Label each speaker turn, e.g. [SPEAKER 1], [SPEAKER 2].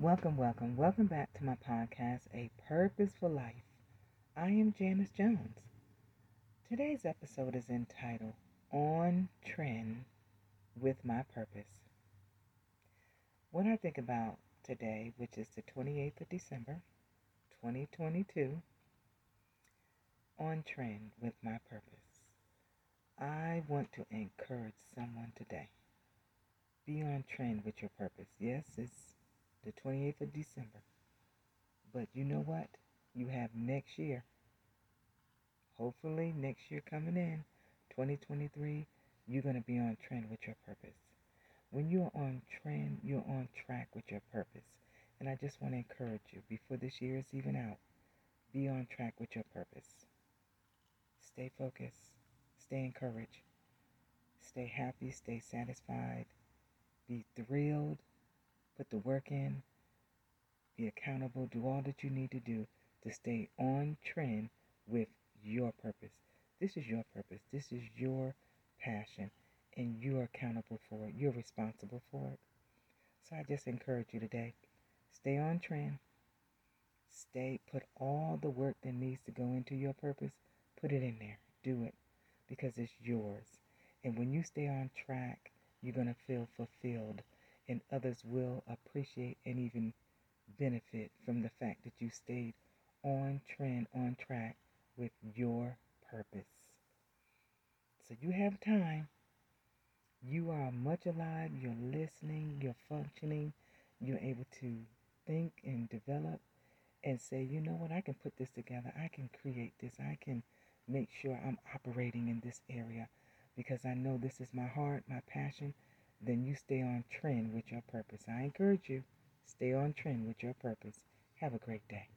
[SPEAKER 1] Welcome, welcome, welcome back to my podcast, A Purposeful Life. I am Janice Jones. Today's episode is entitled On Trend with My Purpose. When I think about today, which is the 28th of December, 2022, on trend with my purpose, I want to encourage someone today. Be on trend with your purpose. Yes, it's the 28th of December. But you know what? You have next year. Hopefully, next year coming in, 2023, you're going to be on trend with your purpose. When you're on trend, you're on track with your purpose. And I just want to encourage you before this year is even out, be on track with your purpose. Stay focused, stay encouraged, stay happy, stay satisfied, be thrilled Put the work in, be accountable, do all that you need to do to stay on trend with your purpose. This is your purpose. This is your passion, and you're accountable for it. You're responsible for it. So I just encourage you today stay on trend. Stay, put all the work that needs to go into your purpose, put it in there. Do it because it's yours. And when you stay on track, you're going to feel fulfilled and others will appreciate and even benefit from the fact that you stayed on trend, on track with your purpose. So you have time. You are much alive. You're listening. You're functioning. You're able to think and develop and say, you know what, I can put this together. I can create this. I can make sure I'm operating in this area because I know this is my heart, my passion, then you stay on trend with your purpose. I encourage you, stay on trend with your purpose. Have a great day.